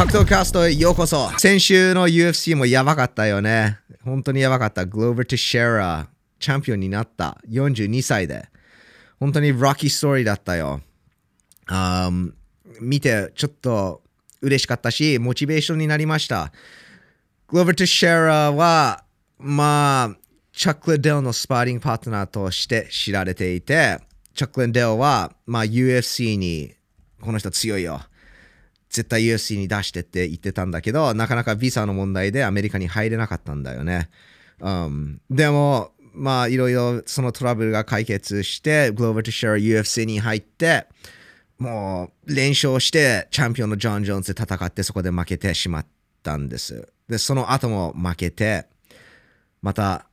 格闘キャストへようこそ。先週の UFC もやばかったよね。本当にやばかった。グローバー・ティシェラチャンピオンになった。42歳で。本当にロッキーストーリーだったよ、um, 見てちょっと嬉しかったしモチベーションになりました。グローバー・ティシェラはまあチャック・レデルのスパーリングパートナーとして知られていてチャック・レデルは、まあ、UFC にこの人強いよ。絶対 UFC に出してって言ってたんだけど、なかなかビザの問題でアメリカに入れなかったんだよね。Um, でも、まあ、いろいろそのトラブルが解決して、グローバル・トシェラ UFC に入って、もう連勝してチャンピオンのジョン・ジョーンズで戦ってそこで負けてしまったんです。で、その後も負けて、また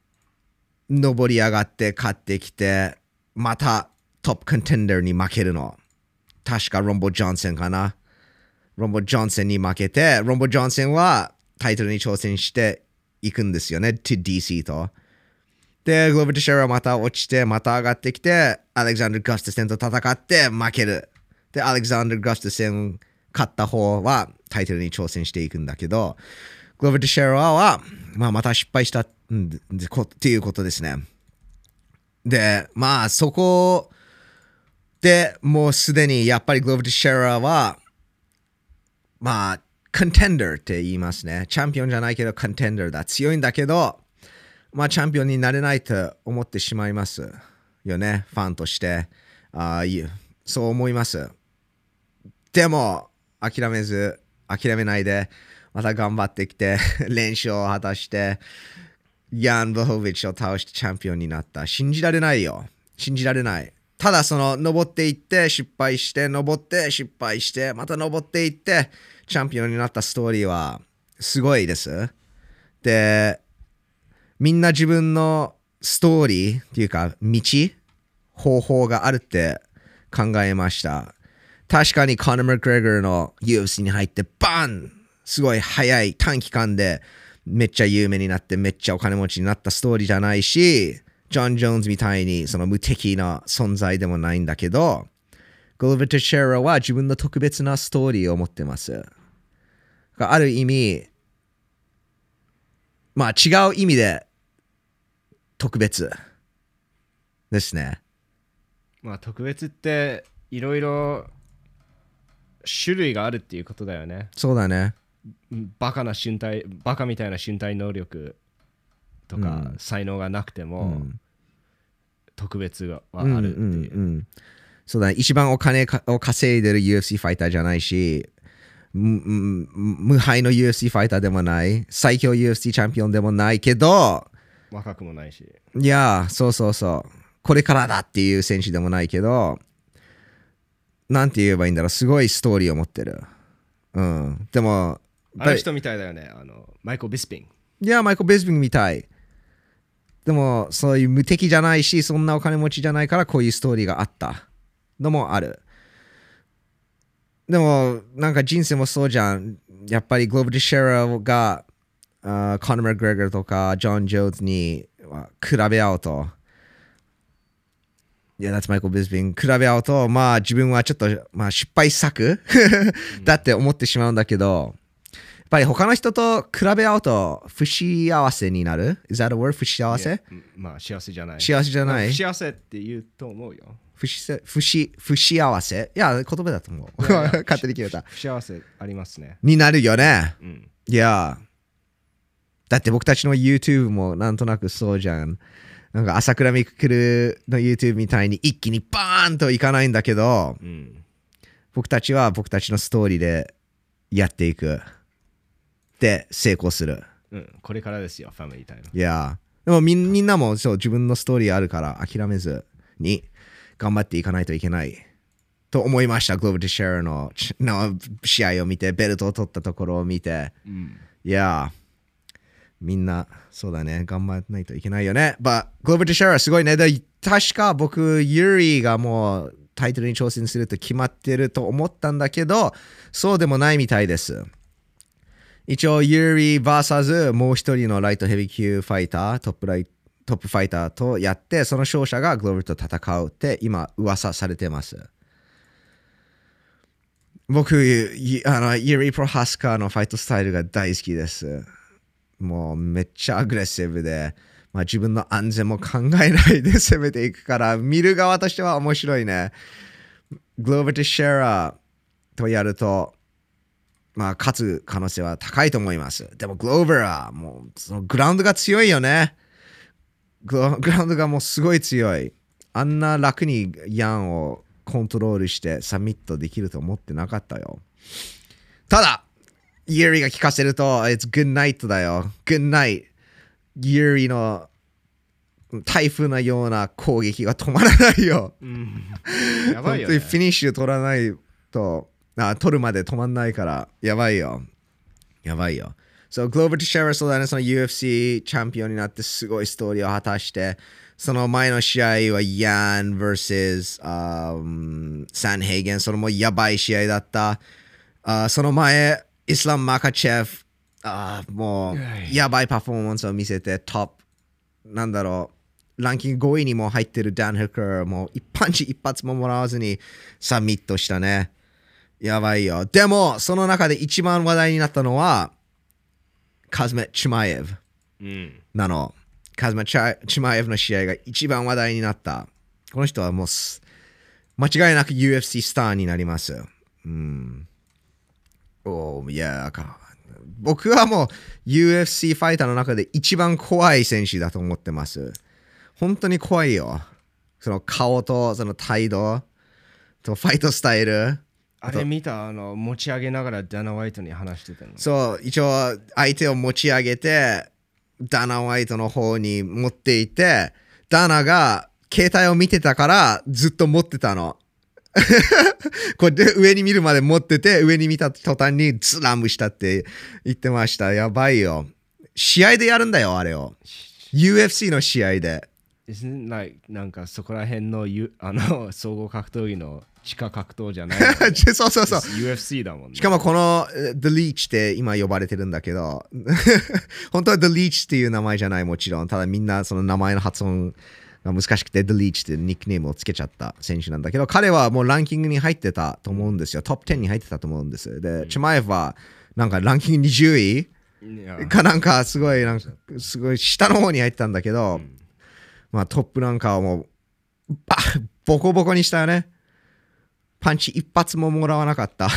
上り上がって勝ってきて、またトップコンテンダーに負けるの。確かロンボ・ジョンソンかな。ロンボ・ジョンソンに負けて、ロンボ・ジョンソンはタイトルに挑戦していくんですよね、to DC と。で、グローブ・ティシェラはまた落ちて、また上がってきて、アレクサンダー・ガストセンと戦って負ける。で、アレクサンダー・ガストセン勝った方はタイトルに挑戦していくんだけど、グローブ・ティシェラは、まあ、また失敗したっていうことですね。で、まあ、そこでもうすでにやっぱりグローブ・ティシェラは、まあ、コンテンダーって言いますね。チャンピオンじゃないけど、コンテンダーだ。強いんだけど、まあ、チャンピオンになれないと思ってしまいますよね。ファンとして。あそう思います。でも、諦めず、諦めないで、また頑張ってきて、連勝を果たして、ヤン・ブホビッチを倒してチャンピオンになった。信じられないよ。信じられない。ただその登っていって失敗して登って失敗してまた登っていってチャンピオンになったストーリーはすごいです。でみんな自分のストーリーっていうか道方法があるって考えました。確かにコナー・マクレガーの UFC に入ってバンすごい早い短期間でめっちゃ有名になってめっちゃお金持ちになったストーリーじゃないしジョン・ジョーンズみたいにその無敵な存在でもないんだけど、ゴルベト・シェラは自分の特別なストーリーを持ってます。ある意味、まあ違う意味で特別ですね。まあ特別っていろいろ種類があるっていうことだよね。そうだね。バカな身体、バカみたいな身体能力とか、才能がなくても、特別はあるっていう,、うんうんうん、そうだね。一番お金を稼いでる UFC ファイターじゃないし無敗の UFC ファイターでもない最強 UFC チャンピオンでもないけど若くもないし。いやそうそうそう。これからだっていう選手でもないけどなんて言えばいいんだろう。すごいストーリーを持ってる。うん。でもあの人みたいだよね。あのマイコル・ビスピン。いや、マイコル・ベスビンみたい。でも、そういう無敵じゃないし、そんなお金持ちじゃないから、こういうストーリーがあったのもある。でも、なんか人生もそうじゃん。やっぱりグローブ・ディシェラーが、uh, コナー・マグレガーとか、ジョン・ジョーズに比べ合うと、いや、that's Michael Bisping 比べ合うと、まあ自分はちょっと、まあ失敗作 だって思ってしまうんだけど、っぱり他の人と比べ合うと不幸せになる ?Is that a word? 不幸せ？まあ幸せじゃない。幸せじゃない？不幸せって言うと思うよ。不し不し不幸せ？いや、言葉だと思う。勝手に決めた。不幸せありますね。になるよね。うん、いや。だって僕たちの YouTube もなんとなくそうじゃん。なんか朝倉未来の YouTube みたいに一気にバーンといかないんだけど、うん、僕たちは僕たちのストーリーでやっていく。で成功する。うん、これからですよ、ファミリータイム。いや、でもみんなもそう自分のストーリーあるから諦めずに頑張っていかないといけないと思いました。グローバー・テイシェイラのの試合を見て、ベルトを取ったところを見て、うん、いや、みんなそうだね、頑張らないといけないよね。But グローバー・テイシェイラすごいね。で確か僕、ユーリーがもうタイトルに挑戦すると決まってると思ったんだけど、そうでもないみたいです。一応、ユーリー VS もう一人のライトヘビー級ファイター、トップライトップファイターとやって、その勝者がグローブと戦うって今噂されてます。僕、あの、ユリ・プロハスカーのファイトスタイルが大好きです。もうめっちゃアグレッシブで、まあ、自分の安全も考えないで 攻めていくから、見る側としては面白いね。グローバーとシェラーとやると、まあ、勝つ可能性は高いと思います。でも、グローバーはもう、そのグラウンドが強いよね。グラウンドがもうすごい強い。あんな楽にヤンをコントロールしてサミットできると思ってなかったよ。ただ、ユーリが聞かせると、It's good night だよ。Good night。ユーリの台風のような攻撃が止まらないよ。うん、やばいよ、ね本当にフ。ィニッシュ取らないと、あ取るまで止まんないから、やばいよ。やばいよ。そう、グローバーとシェラそうだね、その UFC チャンピオンになってすごいストーリーを果たして、その前の試合はヤン vs、um, サンヘイゲン、それもやばい試合だった。あその前、イスラム・マカチェフ、あもうやばいパフォーマンスを見せて、トップ、なんだろう、ランキング5位にも入ってるダン・フッカー、もう一パンチ一発ももらわずにサミットしたね。やばいよ。でも、その中で一番話題になったのは、カズメ・チュマイエブうん。なの。カズメ・チマイエブの試合が一番話題になった。この人はもうす、間違いなく UFC スターになります。うん。おーいやか僕はもう UFC ファイターの中で一番怖い選手だと思ってます。本当に怖いよ。その顔とその態度とファイトスタイル。あれ見た？あの持ち上げながらダナ・ワイトに話してたの。そう、一応相手を持ち上げて、ダナ・ワイトの方に持っていて、ダナが携帯を見てたからずっと持ってたの。こうやって上に見るまで持ってて、上に見た途端にスラムしたって言ってました。やばいよ。試合でやるんだよ、あれを。UFC の試合で。Isn't like なんかそこら辺のゆあの 総合格闘技の地下格闘じゃないのね そうそうそう。UFC だもんね。しかもこのえー The Leech って今呼ばれてるんだけど、本当は The Leech っていう名前じゃないもちろん、ただみんなその名前の発音が難しくて The Leech ってニックネームをつけちゃった選手なんだけど、彼はもうランキングに入ってたと思うんですよ。トップ10に入ってたと思うんです。で、チュマエフはなんかランキング20位かなんかすごいなんかすごい下の方に入ってたんだけど、まあトップなんかはもうボコボコにしたよね。パンチ一発ももらわなかった。っ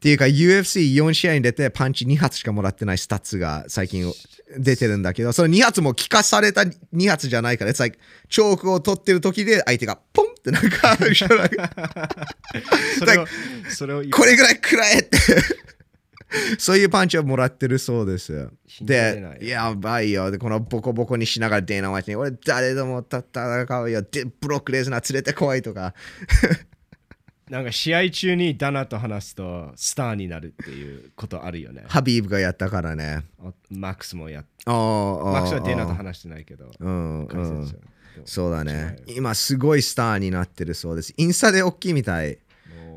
ていうか UFC4 試合に出てパンチ2発しかもらってないスタッツが最近出てるんだけど、その2発も効かされた2発じゃないから、It's like チョークを取ってる時で相手がポンってなんか後ろがそれを それをこれぐらい食らえって そういうパンチをもらってるそうです。で、いやばいよ。で、このボコボコにしながらデーナ・ワイトに、俺誰でも戦うよ。で、ブロックレーズナー連れてこいとか。なんか試合中にダナと話すとスターになるっていうことあるよね。ハビーブがやったからね。あマックスもやっあーマックスはデナと話してないけど。うん解うそうだね違。今すごいスターになってるそうです。インスタで大きいみたい。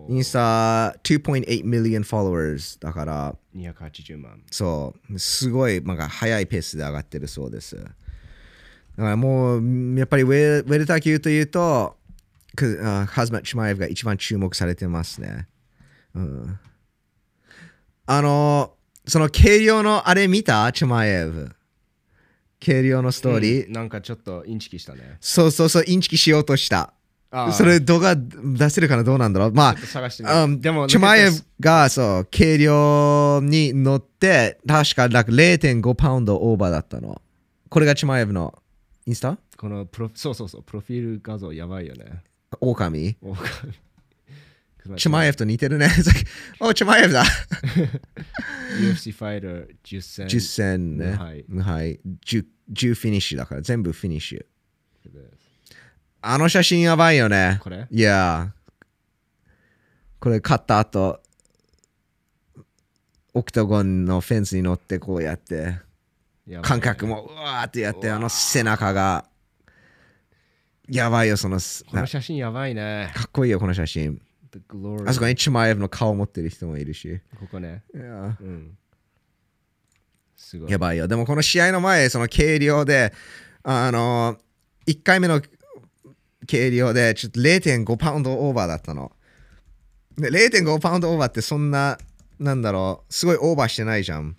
インスタ2.8 million followers だから、280万。そう、すごい、なんか速いペースで上がってるそうです。だからもう、やっぱりウェウェルター級というと、くあハズマッチマイエフが一番注目されてますね。うん、あの、その軽量のあれ見た？チュマイエフ。軽量のストーリー？うんなんかちょっとインチキしたね。そうそうそう、インチキしようとした。それ動画出せるかなどうなんだろう。まあ探して。でも、チュマイエフがそう軽量に乗って確かなんか0.5パウンドオーバーだったの。これがチュマイエフのインスタ？このプロそうそうそう、プロフィール画像やばいよね。狼？お チュマイエフと似てるね。おチュマイエフだ。UFC ファイター10戦。10戦ね。無敗。無敗。10, 10フィニッシュだから全部フィニッシュあの写真やばいよね。これ？いやこれ勝った後オクタゴンのフェンスに乗ってこうやってやばい感覚もうわーってやってあの背中がやばいよそのすこの写真やばいね。かっこいいよこの写真。The glory あそこにチュマエフの顔持ってる人もいるし。ここね。いやうん。すごい。やばいよ。でもこの試合の前その軽量であの1回目の軽量でちょっと0.5パウンドオーバーだったので0.5パウンドオーバーってそんな、なんだろう、すごいオーバーしてないじゃん。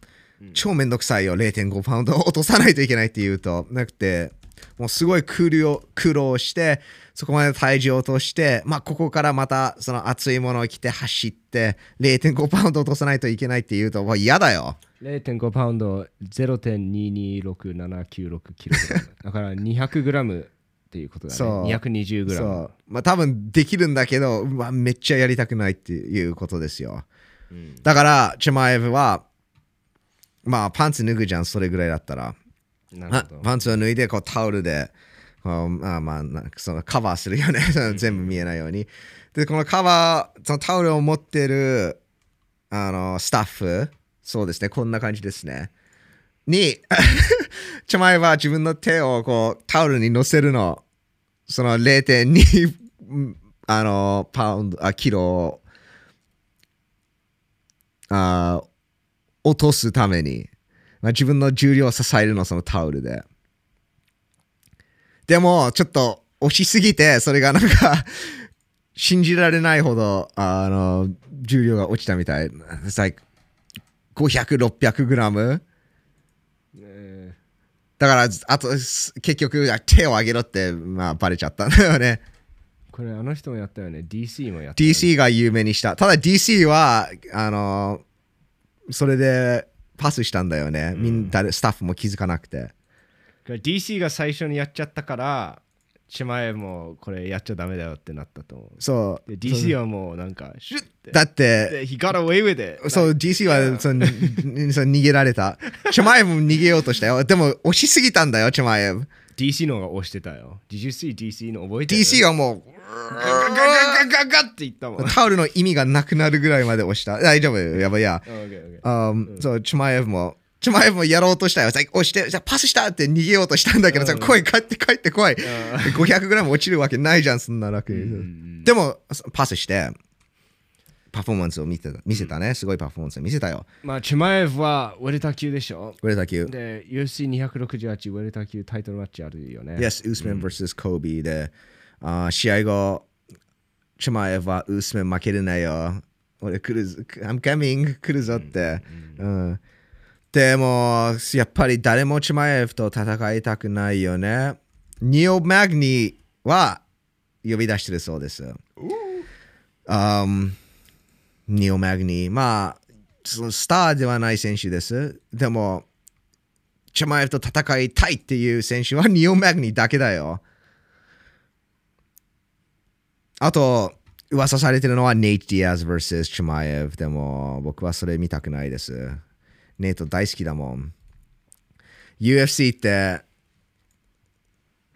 超めんどくさいよ、0.5パウンド落とさないといけないって言うと。なくて、もうすごい苦労苦労して、そこまで体重を落として、まあ、ここからまたその熱いものを着て走って、0.5パウンド落とさないといけないって言うと、もう嫌だよ。0.5パウンド0.226796キロだから200グラムっていうことだね。そう。220グラム。そう。まあ、多分できるんだけど、うわめっちゃやりたくないっていうことですよ。うん。だから、チェマエブは、まあ、パンツ脱ぐじゃん、それぐらいだったら。あなるほど。パンツを脱いでこうタオルでこうまあまあなんかそのカバーするよね。全部見えないように。でこのカバーそのタオルを持ってるあのスタッフ。そうですね。こんな感じですねに ちょ前は自分の手をこうタオルに乗せるのその0.2 あのパウンドあキロをあ落とすためにまあ、自分の重量を支えるのそのタオルで。でも、ちょっと押しすぎて、それがなんか 信じられないほど、あの、重量が落ちたみたい。It's like 500、600グラム。えだから、あと、す結局、手を上げろって、まあ、バレちゃったんだよね。ーこれあの人もやったよね DC もやったよね DC が有名にした。ただ DC は、あの、それでパスしたんだよね。みんな、スタッフも気づかなくて。DC が最初にやっちゃったからチマエもこれやっちゃダメだよってなったと思うそう。で DC はもうなんかシュッてだって、で He got away with it そう、DC はそのに そう逃げられた。チョマエブも逃げようとしたよ。でも、押しすぎたんだよ、チョマエブ。DC の方が押してたよ Did you see DC の覚えてる？DC はもガガガガガガガって言ったもんう、タオルの意味がなくなるぐらいまで押した。大丈夫、やばいや。そう、チョマエブも、チョマエブもやろうとしたよ。さ押して、じゃあパスしたって逃げようとしたんだけどさ、来い、帰って帰って来い。500グラム落ちるわけないじゃん、そんな楽に。でも、パスして、パフォーマンスを見てた見せたね。すごいパフォーマンスを見せたよ。まあチマエブはウェルター級でしょこれだけ。で UFC268 ウェルター級タイトルマッチあるよね Yes, Usman vs. Kobe で、あー試合後、チュマエフはウスメン負けるなよ。俺来るぞ、I'm coming 来るぞって。うんでも、やっぱり誰もチュマエフと戦いたくないよね。ニオ・マグニは呼び出してるそうです。Um, ニオ・マグニ。まあ、そのスターではない選手です。でも、チャマエフと戦いたいっていう選手はニオ・マグニだけだよ。あと、噂されてるのはネイト・ディアズ vs チャマエフ。でも、僕はそれ見たくないです。ネイト大好きだもん。UFC って、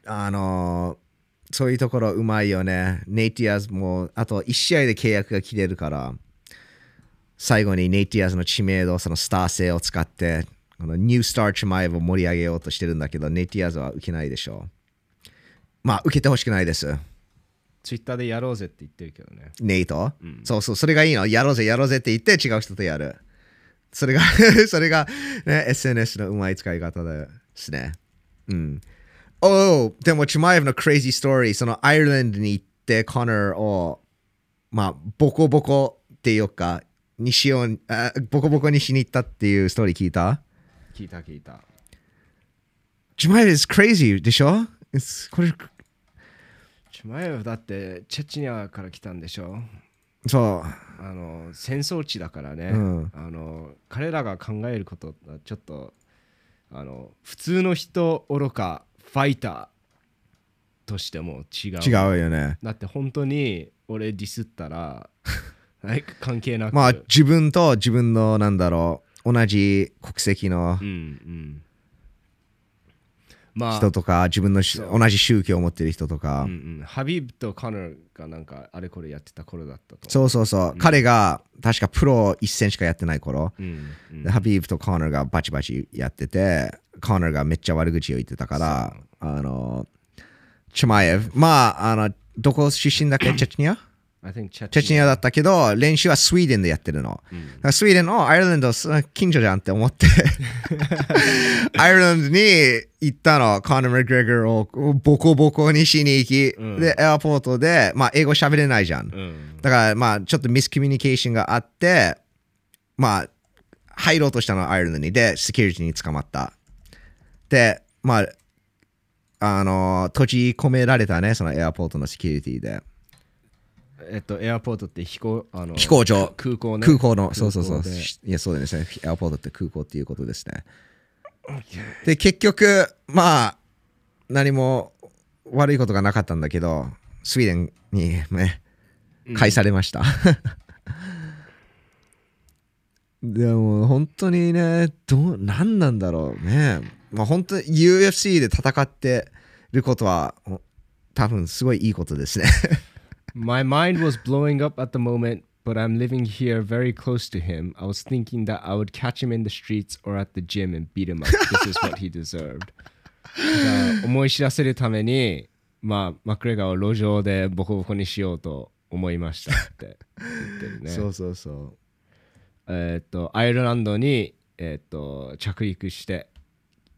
あのそういうところうまいよね。ネイティアズも、あと1試合で契約が切れるから、最後にネイティアズの知名度、そのスター性を使って、このニュースターチュマイブを盛り上げようとしてるんだけど、ネイティアズは受けないでしょう。まあ、受けてほしくないです。ツイッターでやろうぜって言ってるけどねネイト、そうそう、それがいいの。やろうぜ、やろうぜって言って違う人とやる。それが、それが、ね、SNS のうまい使い方ですね。うん。おお、でも、チュマイブのクレイジーストーリー、そのアイルランドに行って、コナーを、まあ、ボコボコっていうか、にしようあ、ボコボコにしに行ったっていうストーリー聞いた？聞いた聞いたチュマイブ is crazy でしょ？It's- これ、チマエブだってチェチェニアから来たんでしょ？そう。あの戦争地だからね、うん。あの彼らが考えることはちょっとあの普通の人愚かファイターとしても違う。違うよね。だって本当に俺ディスったら 関係なく。まあ、自分と自分の、なんだろう、同じ国籍のまあ。人とか、自分の同じ宗教を持ってる人とか、うんうん、ハビブとカナーがなんかあれこれやってた頃だったと。そうそうそう、彼が確かプロ一戦しかやってない頃、う、うんうん。でハビーブとコナーがバチバチやってて、コナーがめっちゃ悪口を言ってたから、あの、チュマエフ、まあ、あの、どこ出身だっけ？チェチェニア？チェチニアだったけど、練習はスウェーデンでやってるの。だからスウェーデンのアイルランド、そ近所じゃんって思って、アイルランドに行ったの、コナー・マグレガーをボコボコにしに行き、うんで、エアポートで、まあ、英語喋れないじゃん。うん。だから、まあ、ちょっとミスコミュニケーションがあって、まあ、入ろうとしたの、アイルランドに。で、セキュリティに捕まった。で、まあ、あの、閉じ込められたね、そのエアポートのセキュリティで。えっと、エアポートって飛行あの飛行場空港ね。空港の、そうそうそう。いや、そうですね。エアポートって空港っていうことですね。で、結局、まあ、何も悪いことがなかったんだけど、スウェーデンにね、返されました。でも、本当にね、どう、何なんだろうね。まあ、本当に UFC で戦ってることは、お多分すごいいいことですね。My mind was blowing up at the moment, but I'm living here very close to him. I was thinking that I would catch him in the streets or at the gym and beat him up. This is what he deserved. 思い知らせるために、まあ、マクレガーを路上でボコボコにしようと思いましたって言ってるね。そうそうそう。えっと、アイルランドに、えっと、着陸して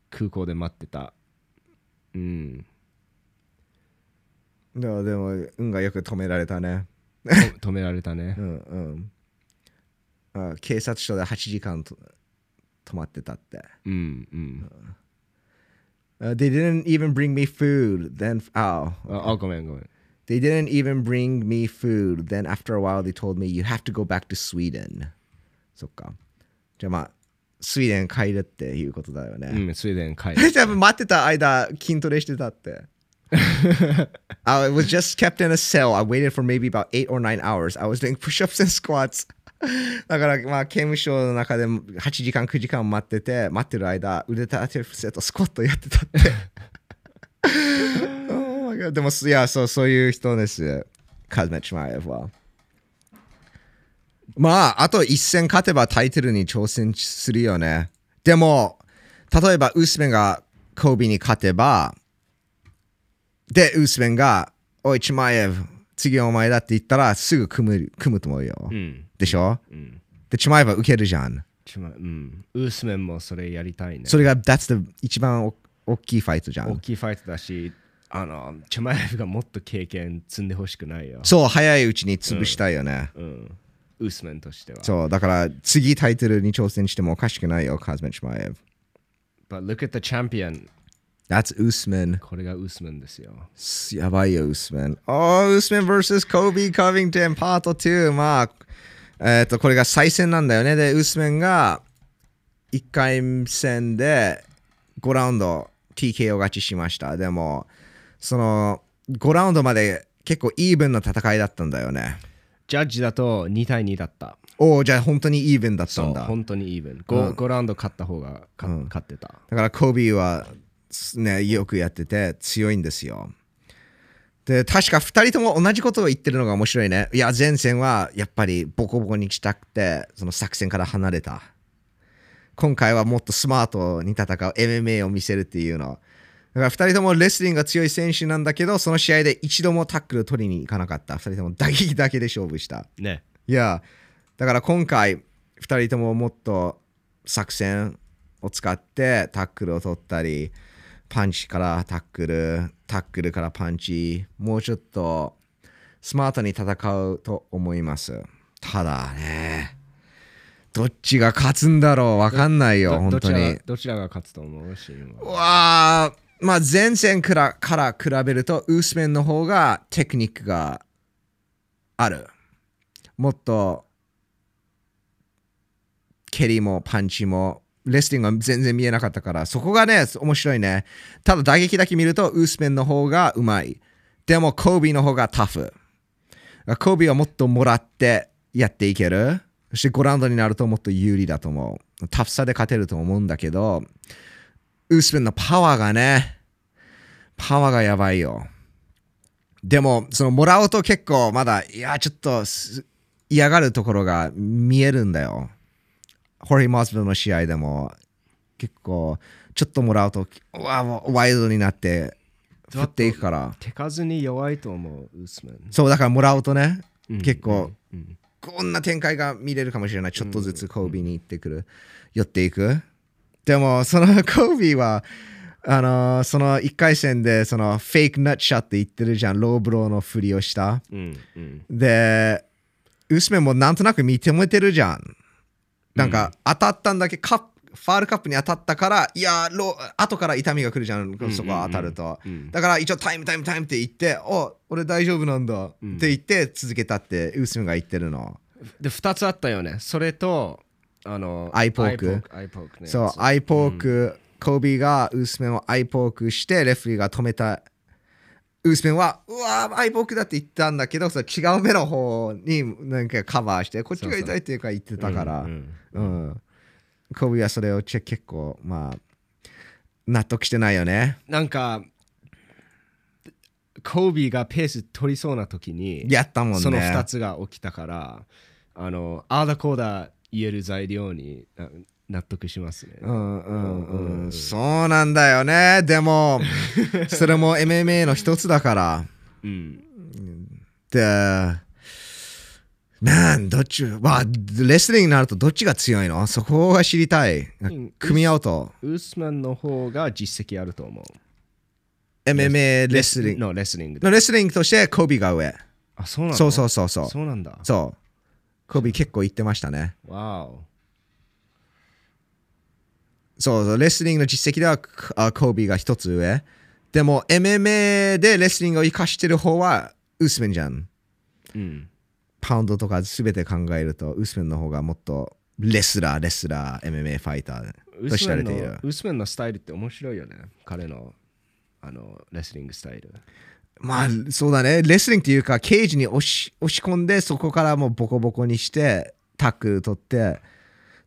空港で待ってた。うん。でも、でも運がよく止められたね。と止められたねう。んうんあ。警察署で8時間と止まってたって。うんうん。Uh, they didn't even bring me food. Then, oh, あ、あごめんごめん。they didn't even bring me food. Then, after a while, they told me you have to go back to Sweden. そっか。じゃあまあ、スウェーデン帰るっていうことだようね。ん、スウェーデン帰る。じゃあ待ってた間、筋トレしてたって。I was just kept in a cell. I waited for maybe about eight or nine hours. I was doing push-ups and squats. だからまあ刑務所の中で8時間9時間待ってて待ってる間腕立て伏せとスクワットやってたって oh でもいやそうそういう人ですカズメチマエフはまああと一戦勝てばタイトルに挑戦するよねでも例えばウスメがコービに勝てばでウスメンがおいチマエフ次お前だって言ったらすぐ組む組むと思うよ、うん。でしょ？うん。で、チマエバ受けるじゃん。うん。ウースメンもそれやりたいね。それが、that's the 一番お大きいファイトじゃん。大きいファイトだし、あの、チェマエフがもっと経験積んでほしくないよ。そう、早いうちに潰したいよね。うん。ウースメンとしては。そう、だから次タイトルに挑戦してもおかしくないよ、カズメチマエブ。But look at the champion. That's Usman. これがウースメンですよ。やばいよ、Usman. Oh, Usman vs. Kobe Covington Part 2. まあ、えっ、と、これが再戦なんだよね。で、Usman が1回戦で5ラウンド TKO 勝ちしました。でも、その5ラウンドまで結構イーブンな戦いだったんだよね。ジャッジだと2対2だった。おお、じゃあ本当にイーブンだったそう、んだ。本当にイーブン。う 5, ん5ラウンド勝った方がか、うん勝ってた。だからコビーは、ね、よくやってて強いんですよ。で、確か2人とも同じことを言ってるのが面白いね。いや、前線はやっぱりボコボコにしたくて、その作戦から離れた。今回はもっとスマートに戦う MMA を見せるっていうの。だから2人ともレスリングが強い選手なんだけど、その試合で一度もタックル取りに行かなかった。2人とも打撃だけで勝負した。ね。いや、だから今回、2人とももっと作戦を使ってタックルを取ったり、パンチからタックル、タックルからパンチ、もうちょっとスマートに戦うと思います。ただね、どっちが勝つんだろうわかんないよ、ど本当に。どちらが勝つと思う？シーンはわあ、まあ前線からから比べるとウースメンの方がテクニックがある。もっと蹴りもパンチもレスリングが全然見えなかったからそこがね面白いね。ただ打撃だけ見るとウースメンの方がうまい。でもコービーの方がタフ。コービーはもっともらってやっていける。そして5ラウンドになるともっと有利だと思う。タフさで勝てると思うんだけど、ウースペンのパワーがね、パワーがやばいよ。でも、そのもらうと結構まだ、いや、ちょっと嫌がるところが見えるんだよ。ホリー・マースベルの試合でも結構、ちょっともらうと、ワイルドになって、振っていくから。手数に弱いと思うウースメン。そう、だからもらうとね、結構、うんこんな展開が見れるかもしれない。ちょっとずつコービーに行ってくる。寄っていく。でも、その コービーは、あのその1回戦で、そのフェイクナッツシャって言ってるじゃん。ローブローのふりをした。うんうんで、ウスメンもなんとなく認めてるじゃん。なんか、当たったんだけカップ、ファールカップに当たったから、いや、後から痛みが来るじゃん、そこは当たると。うん。だから一応タイムタイムタイムって言って、お俺大丈夫なんだって言って続けたって、ウスメンが言ってるの。で2つあったよね。それとあのアイポーク。アイポークねそう、アイポーク、コービーがウスメンをアイポークして、レフリーが止めた。ウスメンは、うわー、アイポークだって言ったんだけど、それ違う目の方になんかカバーして、こっちが痛いっていうか言ってたから、うんうん。コービーはそれをチェ結構、まあ、納得してないよね。なんかコービーがペース取りそうな時にやったもんね。その2つが起きたからあのあーだこーだ言える材料にな納得しますね、うんうんうん、そうなんだよね。でも、それも MMA の一つだから。うんで、なん、どっち、まあ、レスリングになるとどっちが強いの？そこが知りたい。ん組み合うと。ウスマンの方が実績あると思う MMA レスリング。のレスリングのレスリングとしてコビが上。あそうなのそうそうそうそう。そうなんだそう。コビ結構言ってましたね。わおそうそう、レスリングの実績ではあコビが一つ上。でも MMA でレスリングを生かしてる方はウスメンじゃん。うんパウンドとか全て考えるとウスメンの方がもっとレスラー、レスラー、MMA ファイターと知られているの。ウスメンのスタイルって面白いよね彼のあのレスリングスタイルまあそうだね。レスリングっていうか、ケージに押し押し込んで、そこからもうボコボコにして、タックル取って、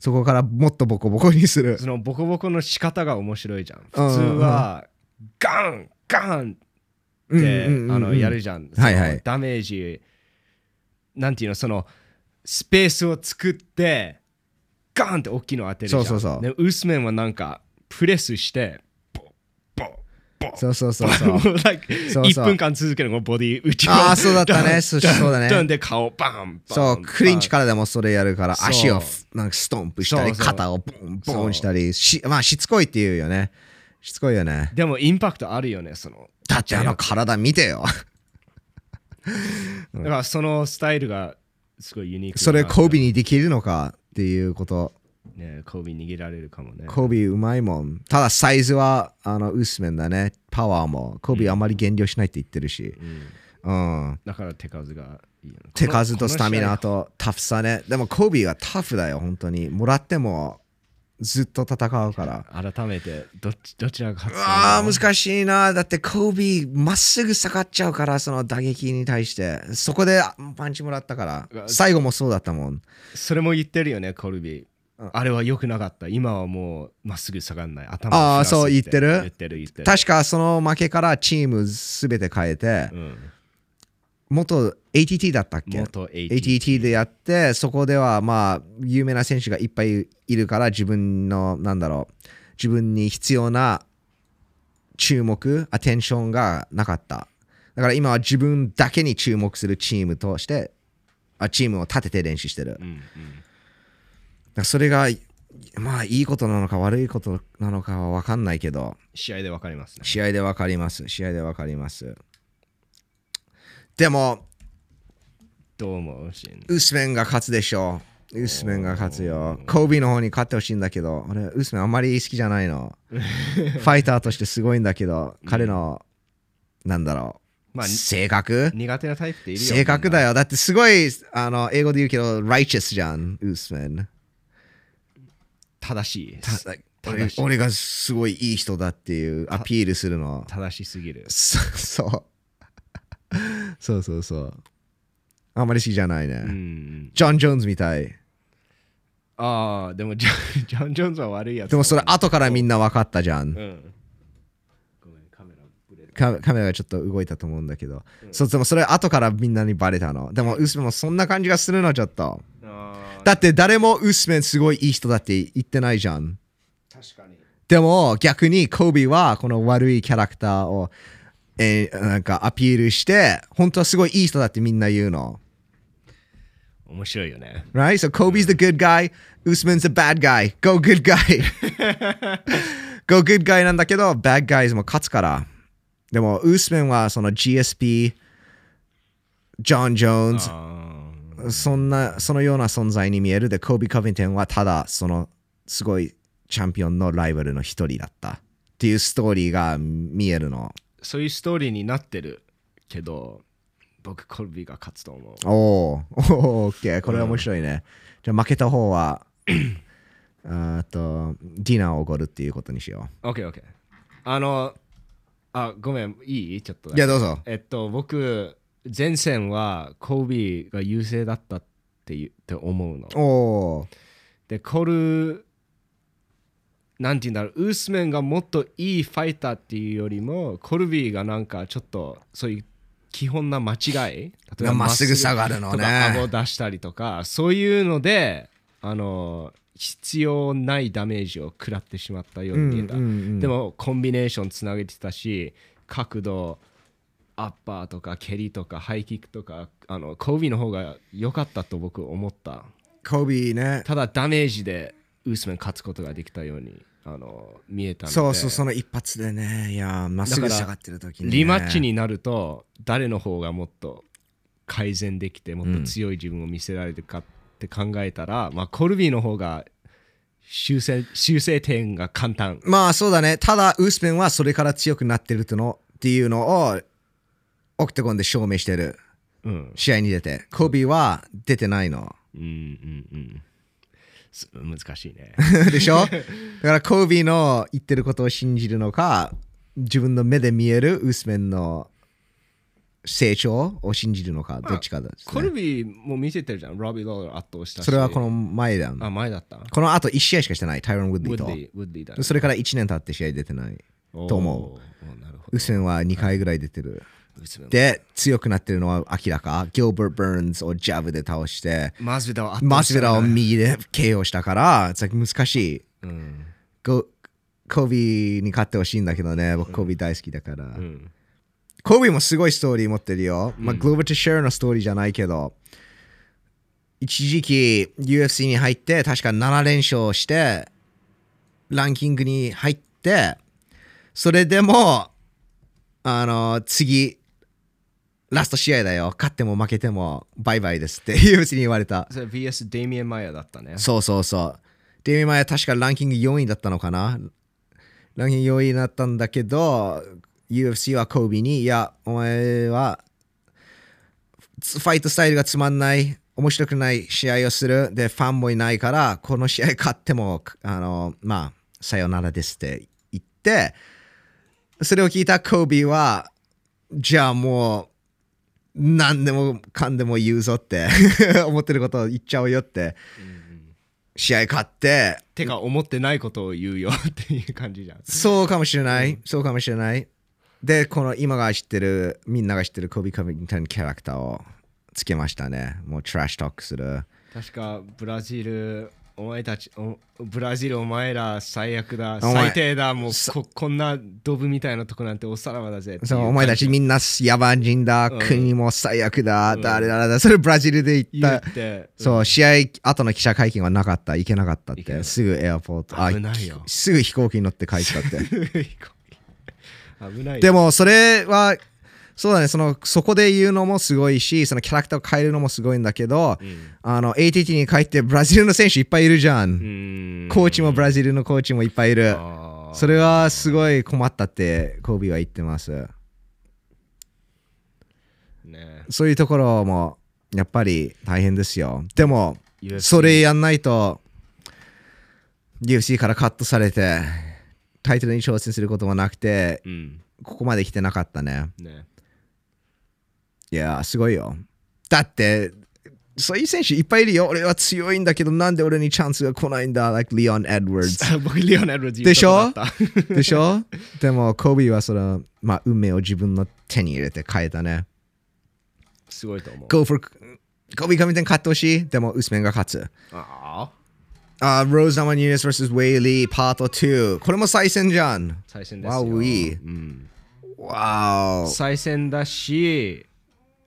そこからもっとボコボコにする。そのボコボコの仕方が面白いじゃん。うん普通はガンガンってやるじゃん。はいはい。ダメージなんていうのそのスペースを作ってガンって大きいの当てるじゃん。そうそうそう。でウスメンはなんかプレスしてそうそうそうそう。もう like そう1分間続けるのボディ打ちあーそうだったね。そうだね。ドンで顔バンそう、クリンチかからでもそれやるから、足をなんかストンプしたり、肩をボンボンしたり、しまあしつこいって言うよね。しつこいよね。でもインパクトあるよねその。だってあの体見てよ。だからそのスタイルがすごいユニークそれコービににできるのかっていうこと。ねコービー逃げられるかもねコービーうまいもん。ただサイズはあの薄めんだね。パワーも。コービーあまり減量しないって言ってるし。うんうん。だから手数がいいよね手数とスタミナとタフさね。でもコービーはタフだよ、本当に。もらってもずっと戦うから。改めてどっちどちらが勝つああ、難しいな。だってコービーまっすぐ下がっちゃうから、その打撃に対して。そこであパンチもらったから。最後もそうだったもん。それも言ってるよねコルビーあれは良くなかった。今はもうまっすぐ下がんない。頭あーを振らすそう言ってる？言ってる言ってる。確かその負けからチームすべて変えて、うん。元 ATT だったっけ？元 ATT ATT でやってそこではまあ有名な選手がいっぱいいるから自分のなんだろう。自分に必要な注目アテンションがなかった。だから今は自分だけに注目するチームとしてあチームを立てて練習してる。うんうんらそれがまあいいことなのか悪いことなのかは分かんないけど試合でわかりますね試合で分かります試合で分かりますでもどう思うシン？ウスメンが勝つでしょう。ウスメンが勝つよ。コービーの方に勝ってほしいんだけど、俺、ウスメンあんまり好きじゃないの。ファイターとしてすごいんだけど、彼の、なんだろう、まあ性格？苦手なタイプっているよ性格だよよ。だってすごい、あの、英語で言うけど、righteous じゃん、ウスメン。正しいた俺俺がすごいいい人だっていうアピールするの。正しすぎるそそう。そうそうそう。あんまり好きじゃないね。うんジョン・ジョーンズみたい。ああでもジョンジョン・ジョーンズは悪いやつでもそれ後からみんな分かったじゃん。うんごめんカメラブレるカカメラがちょっと動いたと思うんだけど、そうでもそれ後からみんなにバレたのでもウもそんな感じがするのちょっとあだって誰もウスメンすごいいい人だって言ってないじゃんー確かにでも逆にコービーはこの悪いキャラクターを、えーなんかアピールして本当はすごいいい人だってみんな言うの面白いよね。Right? So Kobe's the good guy, Usman's the bad guy. Go good guy. Go good guy なんだけど、bad guys も勝つから。でも、ウースメンはその GSP、ジョン・ジョーンズ、あそんな、そのような存在に見える。で、コービー・カビンテンはただ、その、すごいチャンピオンのライバルの一人だった。っていうストーリーが見えるの。ーそういうストーリーになってるけど、僕、コルビーが勝つと思う。おーおー、オッケー。これは面白いね。じゃあ、負けた方は、あーと、ディナーをおごるっていうことにしよ OK、OK。あの、あ、ごめん、いい？ちょっといや、どうぞ。えっと、僕、前線はコービーが優勢だったっていうって思うの。で、コル、なんて言うんだろう、ウースメンがもっといいファイターっていうよりも、コルビーがなんかちょっとそういう基本な間違い、例えばまっすぐ下がるのね顎出したりとか、そういうので、あの、必要ないダメージを食らってしまったように見えた。うんうんうんでも、コンビネーションつなげてたし、角度、アッパーとか蹴りとかハイキックとかあのコービーの方が良かったと僕思ったコービーね。ただダメージでウースメン勝つことができたようにあの見えたのでそうそう、その一発でね。いや、まっすぐ下がってる時に、ね。リマッチになると誰の方がもっと改善できてもっと強い自分を見せられるかって考えたら、まあ、コルビーの方が修正修正点が簡単まあそうだね。ただ、ウースペンはそれから強くなってるってのっていうのを、オクタゴンで証明してる。うん試合に出て。コービーは出てないの。うんうんうんす難しいね でしょ？だからコービーの言ってることを信じるのか、自分の目で見えるウースペンの成長を信じるのか、どっちかだ、コルビーも見せてるじゃんロビー・ローラー圧倒したしそれはこの前だ。あ前だったこの後1試合しかしてない、タイロン・ウッディと。ウッディだねそれから1年経って試合出てない。と思うウースペンは2回ぐらい出てる。どウスメンで、強くなってるのは明らか。ギルバート・バーンズをジャブで倒して、マスビダをマスベラを右で KO したから、like 難しい。うんコビーに勝ってほしいんだけどね、僕コービー大好きだから。うんコービーもすごいストーリー持ってるよ。まあ、グローバルとシェアのストーリーじゃないけど、一時期 UFC に入って、確か7連勝して、ランキングに入って、それでも、あの、次、ラスト試合だよ。勝っても負けても、バイバイですって UFC に言われた。それ VS デイミエン・マイヤーだったねそうそうそう。デミマヤ確かランキング4位だったのかな？ランキング4位になったんだけど、UFC はコービーに、いや、お前は、ファイトスタイルがつまんない、面白くない試合をする、で、ファンもいないから、この試合勝っても、あの、まあ、さよならですって言って、それを聞いたコービーは、じゃあもう、何でもかんでも言うぞって 思ってることを言っちゃおうよって、試合勝って、てか思ってないことを言うよっていう感じじゃんそうかもしれない、そうかもしれない。で、この今が知ってる、みんなが知ってるコビー・カビントンキャラクターをつけましたね。もうトラッシュトークする。確かブラジルお前たちおブラジルお前ら最悪だ。最低だ。もうここんなドブみたいなとこなんておさらばだぜ。そうお前たちみんな野蛮人だ、うん。国も最悪だ、誰だだ、それブラジルで言言っ。ったてそう、試合後の記者会見はなかった、行けなかったって、すぐエアポート、あ危ないよ。すぐ飛行機に乗って帰ったって。危ないよ。でもそれはそうだね。そのそこで言うのもすごいしそのキャラクターを変えるのもすごいんだけど、あの ATT に帰ってブラジルの選手いっぱいいるじゃん、うん。コーチもブラジルのコーチもいっぱいいる。それはすごい困ったってコービーは言ってます。ね。そういうところもやっぱり大変ですよ。でも UFC それやんないと UFC からカットされてタイトルに挑戦することもなくてうん。ここまで来てなかったね。ねいやー、すごいよ。だって、そういう選手いっぱいいるよ。俺は強いんだけど、なんで俺にチャンスが来ないんだ ?like リオン・エドワー僕リオネルズでしょ？でしょ？でも、コービーはその、まあ、運命を自分の手に入れて変えたね。すごいと思う Go for コービー・カミンテン勝ってほしい。でも、ウスメンが勝つ。ああローザマ・ニューネス vs ウェイリー、パート2。これも再戦じゃん。再戦ですよわおいいうんわー再戦だし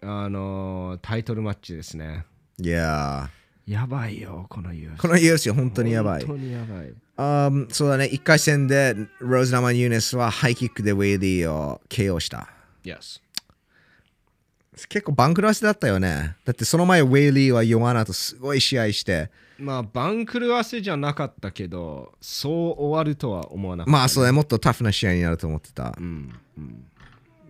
あのータイトルマッチですねいややばいよ、この UFC。ーこの UFC 本当にやばい。本当にやばい。あーそうだね、1回戦でローズ・ナマン・ユーネスはハイキックでウェイリーを KO した。Yes. 結構バンクラスだったよね。だってその前ウェイリーはヨアナとすごい試合して、まあ、番狂わせじゃなかったけど、そう終わるとは思わなかった。まあそうだね、もっとタフな試合になると思ってた。うんうん。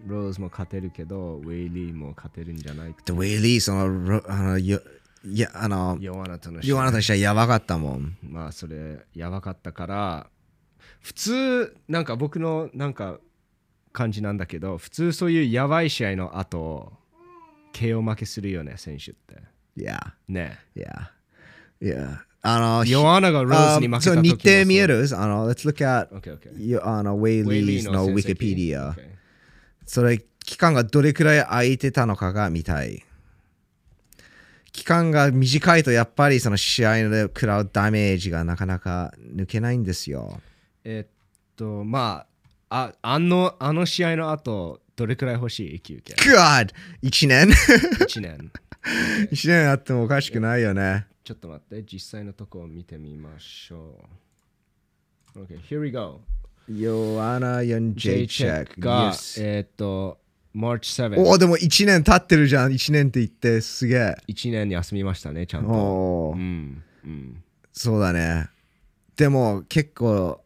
ローズも勝てるけど、ウェイリーも勝てるんじゃない？かで、ウェイリー、その、ロあの、よいや、あの、ヨアナとの試合。ヨアナとしてはやばかったもん。まあそれやばかったから普通なんか僕のなんか感じなんだけど普通そういうやばい試合の後 KO 負けするよね選手って。いや、ね。いや、いや。あの、ヨアナがローズに負けた時もあそう日程見える？あの、Let's look at OK OK よあのウェイリーズの Wikipedia。OK それ、期間がどれくらい空いてたのかが見たい。期間が短いとやっぱりその試合で食らうダメージがなかなか抜けないんですよ。えっとまあああのあの試合の後どれくらい欲しい？休憩 God! 1年？1年 ?1 年あってもおかしくないよね。ちょっと待って実際のとこを見てみましょう OK here we go ヨアナ・ヨン・ジェイチェック。が Yes えっと March 7おお、でも1年経ってるじゃん。1年って言ってすげえ。1年休みましたねちゃんとおおう、んうんそうだね。でも結構、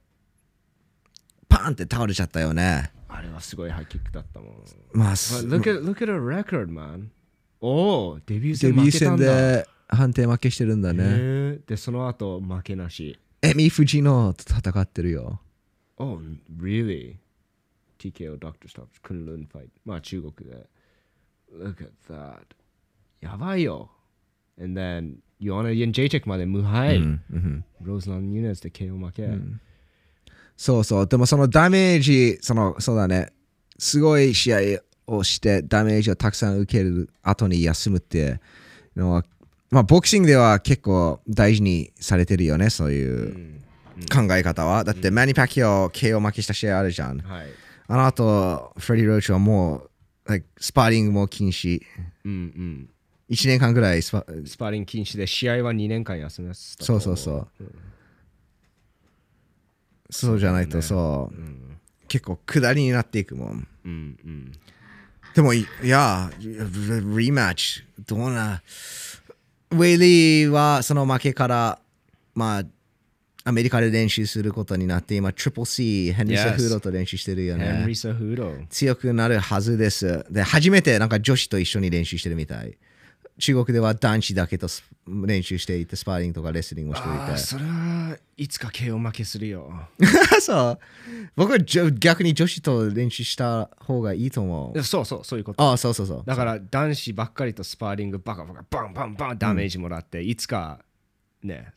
パーンって倒れちゃったよね。あれはすごいハイキックだったもんまあ、But look at look at a record man おおデビューデ戦負けたんだで判定負けしてるんだね。でその後負けなしエミ・フジノと戦ってるよ。Oh really? TKO Dr. Stops クンルンファイト。まあ中国で。Look at that. やばいよ。And then ヨアナ・イン・ジェイチェックまで無敗、うんうん。ローズラン・ユネスで KO 負け、そうそう。でもそのダメージ、その、そうだね。すごい試合をしてダメージをたくさん受ける後に休むっていうのは、まあ、ボクシングでは結構大事にされてるよね、そういう考え方は。だって、マニパキオ KO 負けした試合あるじゃん。はいあの後、フレディ・ローチはもう、like スパーリングも禁止。うんうん1年間ぐらいスパスパーリング禁止で試合は2年間休みましたそうそうそう。そうじゃないとそう、結構下りになっていくもん。うんうんでも、いいや、リリマッチ、どうな。ウェイリーはその負けから、まあ、アメリカで練習することになって、今、トリプル C、ヘンリー・セ Yes フードと練習してるよねヘンリ。サ・フード強くなるはずです。で、初めてなんか女子と一緒に練習してるみたい。中国では男子だけとス練習していて、スパーリングとかレスリングをしていて。それはいつか KO 負けするよ そう。僕は逆に女子と練習した方がいいと思う。そうそうそういうことああ、そうそうそう。だから男子ばっかりとスパーリングバカバカバンバンバンダメージもらって、いつかね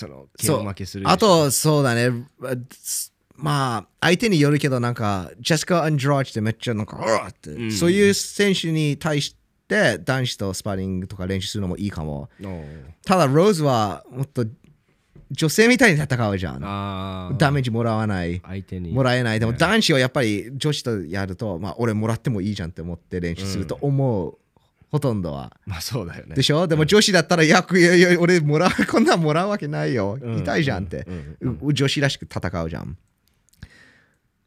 その KO 負けするあと、そうだね。まあ、相手によるけど、なんか、ジェスカ・アンドローチってめっちゃなんか、うわーって、そういう選手に対して男子とスパーリングとか練習するのもいいかも。ただ、ローズはもっと女性みたいに戦うじゃん。ダメージもらわない。相手にもらえない。でも男子はやっぱり女子とやると、まあ、俺もらってもいいじゃんって思って練習すると思う。ほとんどは。まあそうだよね。でしょ？でも女子だったら、いや、いやいや俺もらう、こんなんもらうわけないよ。うん。痛いじゃんって。うん。う女子らしく戦うじゃん。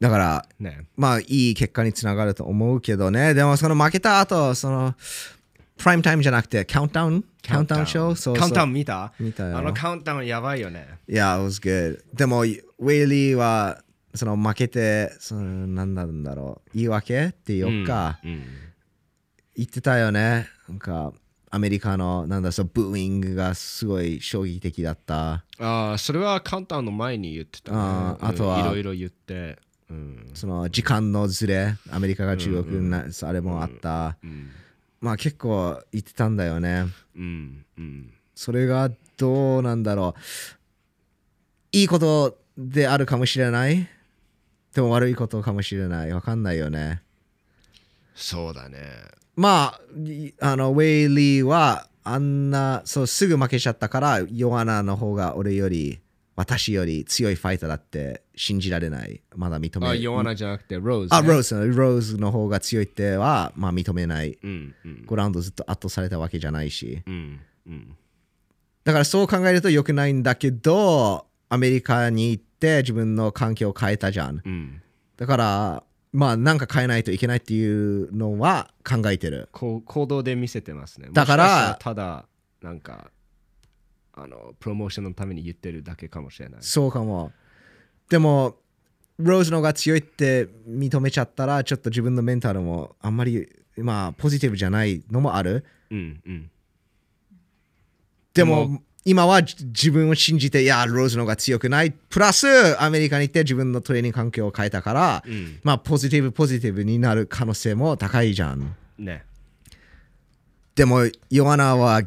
だから、ね。まあ、いい結果につながると思うけどね。でも、その負けた後、その、プライムタイムじゃなくて、カウントダウンカウントダウンショーそう。カウントダウン見た？見たよ。あのカウントダウンやばいよね。いや、it was good. でも、ウェイリーは、その負けて、その、なんなんだろう、言い訳っていうか、うん言ってたよね。なんか、アメリカの、なんだ、そう、ブーイングがすごい衝撃的だった。ああそれはカウントダウンの前に言ってたねあーあとはうんいろいろ言ってうんその、時間のずれ、アメリカが中国な、あれもあった。うんまあ、結構言ってたんだよね。うんうんそれがどうなんだろう。いいことであるかもしれない？でも悪いことかもしれない？わかんないよね。そうだねまあ、いあの、ウェイリーは、あんな、そう、すぐ負けちゃったから、ヨアナの方が俺より、私より強いファイターだって信じられない。まだ認めあヨアナじゃなくてローズ、ね、あ、ローズ、ローズの方が強いっては、まあ認めない。うんうん5ラウンドずっと圧倒されたわけじゃないし。うんうん。だからそう考えると良くないんだけど、アメリカに行って自分の環境を変えたじゃん。うん。だから、まあなんか変えないといけないっていうのは考えてる。こう行動で見せてますね。だからもしかしただ、なんか、あの、プロモーションのために言ってるだけかもしれない。そうかも。でも、ローズの方が強いって認めちゃったら、ちょっと自分のメンタルもあんまり、まあ、ポジティブじゃないのもある。うんうん。でも今はじ自分を信じて、いや、ローズの方が強くない。プラス、アメリカに行って自分のトレーニング環境を変えたから、うん。まあ、ポジティブ、ポジティブになる可能性も高いじゃん。ね。でも、ヨアナは、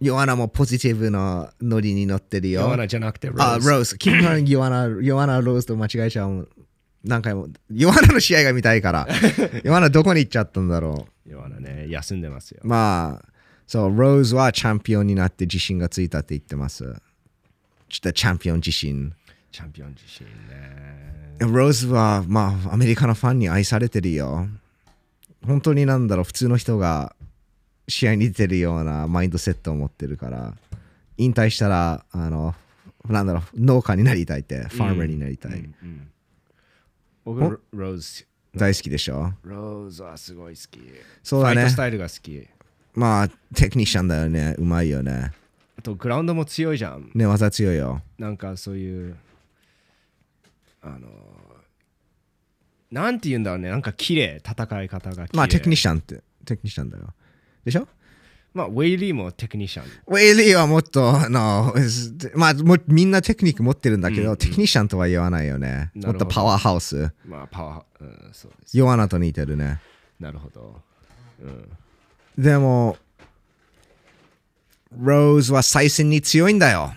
ヨアナもポジティブなノリに乗ってるよ。ヨアナじゃなくてあ、ローズ。ローズ。キング ヨアナ、ヨアナ、ローズと間違えちゃう。何回も。ヨアナの試合が見たいから。ヨアナどこに行っちゃったんだろヨアナね、休んでますよう。。まあ、そう、ローズはチャンピオンになって自信がついたって言ってます。ちょっとチャンピオン自信。チャンピオン自身ね。ローズは、まあ、アメリカのファンに愛されてるよ。本当になんだろう、普通の人が試合に出てるようなマインドセットを持ってるから、引退したら、あの、なんだろう、農家になりたいって、ファーマーになりたい。うんうん僕、ローズ。大好きでしょ？ローズはすごい好き。そうだねス。タイルが好き。まあ、テクニシャンだよね。うまいよね。あと、グラウンドも強いじゃん。ね、技強いよ。なんかそういう、あの、なんて言うんだろうね。なんか綺麗、戦い方が。まあ、テクニシャンって、テクニシャンだよ。でしょ？まあ、ウェイリーもテクニシャン。ウェイリーはもっと、のまあも、みんなテクニック持ってるんだけど、うんテクニシャンとは言わないよね。もっとパワーハウス。まあ、パワー、うん、そうです。ヨアナと似てるね。なるほど。うん。でも、ローズは再戦に強いんだよ。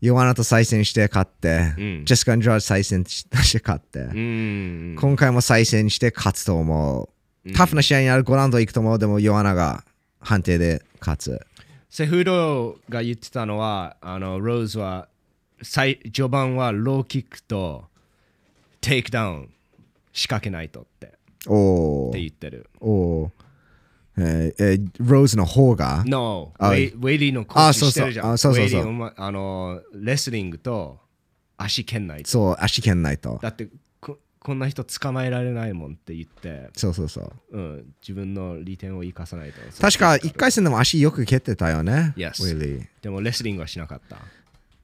ヨアナと再戦して勝って、うんジェシカ・アンドラージ再戦して勝って、うん。今回も再戦して勝つと思う。タフな試合になる5ラウンド行くと思う。でも、ヨアナが判定で勝つ。セフードが言ってたのは、あの、ローズは、最序盤はローキックとテイクダウン仕掛けないとっておーって言ってる。おーえーえーローズの方が？No! あウェイウェイリーのコーチしてるじゃん。あそうそうそうウェイリーお前あの、レスリングと足蹴んないと。そう、足蹴んないと。だってこ、こんな人捕まえられないもんって言って、そうそうそう。うん、自分の利点を生かさないと。確か1回戦でも足よく蹴ってたよね。Yes ウィリー。でもレスリングはしなかった。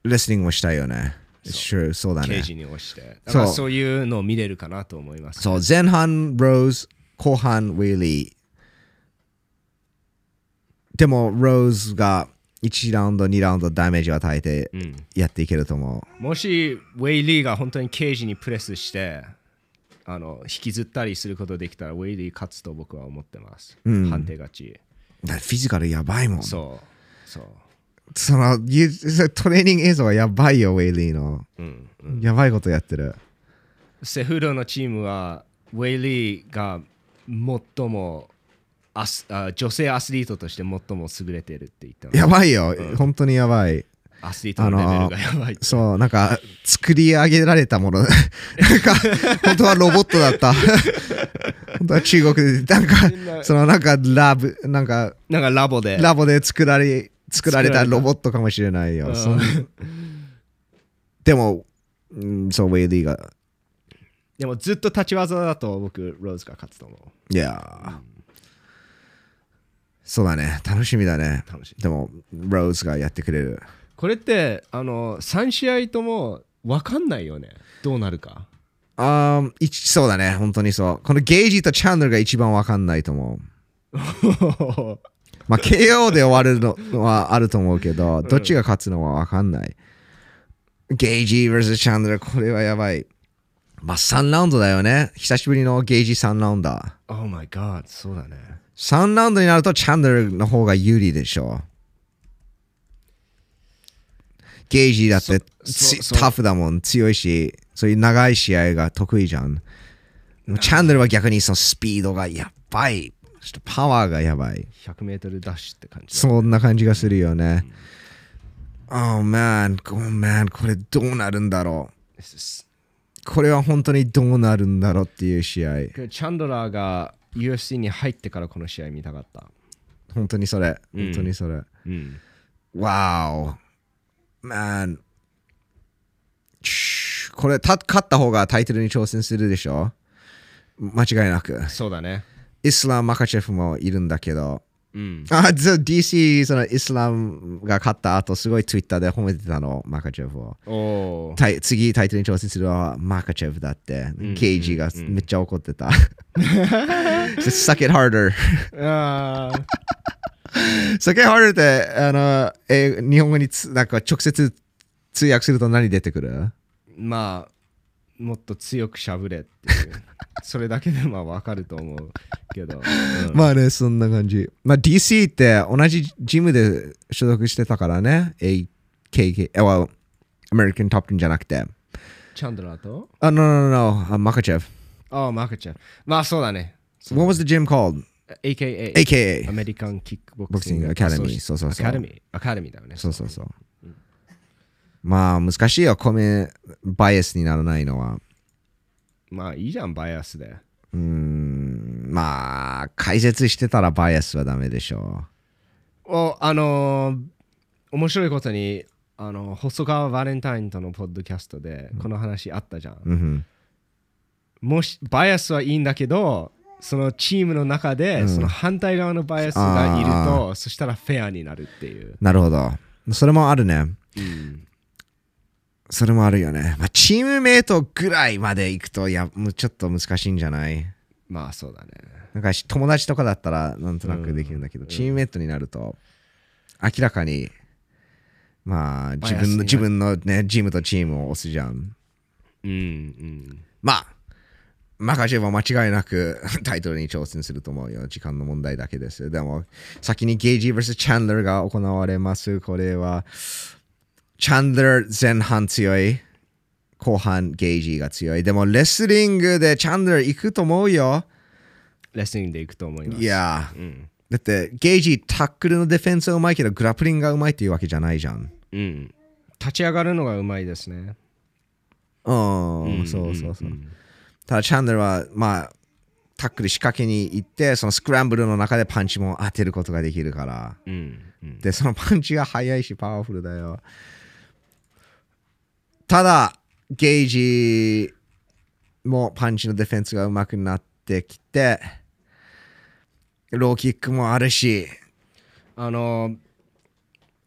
レスリングもしたいよね。Sure そうだね。ケージに押して。だからそうそういうのを見れるかなと思います。そう、前半ローズ、後半ウィリー。でも、ローズが1ラウンド、2ラウンドダメージを与えてうんやっていけると思もしウェイリーが本当にケージにプレスしてあの引きずったりすることできたらウェイリー勝つと僕は思ってます。うん判定勝ち。フィジカルやばいもん。そう。そう。その、ゆトレーニング映像はやばいよ、ウェイリーの。うん、やばいことやってる。セフロのチームはウェイリーが最もアスあ女性アスリートとして最も優れてるって言ったのやばいよ、本当にやばい。アスリートのレベルがやばい。そう、なんか、作り上げられたもの。なんか、本当はロボットだった。本当は中国で、なんか、そのなんか、ラブ、なんか、なんかラボで。ラボで作られ、作られたロボットかもしれないよ。でも、うんそう、ウェイリーが、でもずっと立ち技だと僕、ローズが勝つと思う。いやー、そうだね、楽しみだね。楽しい。でも、ローズがやってくれる。これって、あの、3試合とも分かんないよね。どうなるか。あそうだね、本当にそう。このゲージとチャンネルが一番わかんないと思う。まあ、KO で終わるのはあると思うけど、どっちが勝つのはわかんない。ゲージ vs チャンネル、これはやばい。まあ、3ラウンドだよね。久しぶりのゲージ3ラウンド。oh my god、そうだね。3ラウンドになるとチャンネルの方が有利でしょう。ゲージだってタフだもん、強いし、そういう長い試合が得意じゃん。チャンネルは逆にそのスピードがやばい。ちょっとパワーがやばい。100メートルダッシュって感じだ。そんな感じがするよね。Oh man, oh man, これどうなるんだろう。これは本当にどうなるんだろうっていう試合。チャンドラーが UFC に入ってからこの試合見たかった。本当にそれ。うん本当にそれ。うん。Wow. ーこれ、た勝った方がタイトルに挑戦するでしょ？間違いなく。そうだね。イスラム・マカチェフもいるんだけど。うん。あ、そう DC、そのイスラムが勝った後、すごいツイッターで褒めてたの、マカチェフを。おお。タイ次タイトルに挑戦するのはマカチェフだって、んゲイジがめっちゃ怒ってた。Suck it harder. Suck it harder ってあの、え日本語につなんか直接通訳すると何出てくる？まあ、もっと強くしゃぶれっていう。それだけでまあわかると思うけど。うんまあね、そんな感じ。まあ DC って同じジムで所属してたからね。AKK、え、well、American Top 10じゃなくて。チャンドラーと？あ、no, no, no, no, マカチェフ。ああ、マーケちゃん。まあそうだね。What was the gym called? AKA。AKA ア。メリカンキックボクシング Boxing Academy そうそうそうアカデミー。アカデミーだよね。そうそうそう。まあ難しいよ、コメバイアスにならないのは。まあいいじゃん、バイアスで。うーん、まあ、解説してたらバイアスはダメでしょおあのー面白いことに、あの細川バレンタインとのポッドキャストでこの話あったじゃん。う。うんもしバイアスはいいんだけど、そのチームの中で、うんその反対側のバイアスがいるあと、そしたらフェアになるっていう。なるほど。それもあるね。うんそれもあるよね。まあ、チームメイトぐらいまで行くと、いや、もうちょっと難しいんじゃない？まあそうだね。なんか友達とかだったらなんとなくできるんだけど、うんチームメイトになると、明らかに、まあ、自分の自分のね、チームとチームを押すじゃん。うんうん。まあ、マカチェフは間違いなく タイトルに挑戦すると思うよ。時間の問題だけです。でも、先にゲイジー vs チャンドラーが行われます。これは、チャンドラー前半強い。後半ゲイジーが強い。でも、レスリングでチャンドラー行くと思うよ。レスリングでいくと思います。いや、うん。だって、ゲイジータックルのディフェンスはうまいけど、グラップリングがうまいっていうわけじゃないじゃん。うん。立ち上がるのがうまいですね。うん、んそうそうそう。んただチャンドラーはまあタックル仕掛けに行ってそのスクランブルの中でパンチも当てることができるからうんうんでそのパンチが速いしパワフルだよただゲージもパンチのディフェンスが上手くなってきてローキックもあるしあの、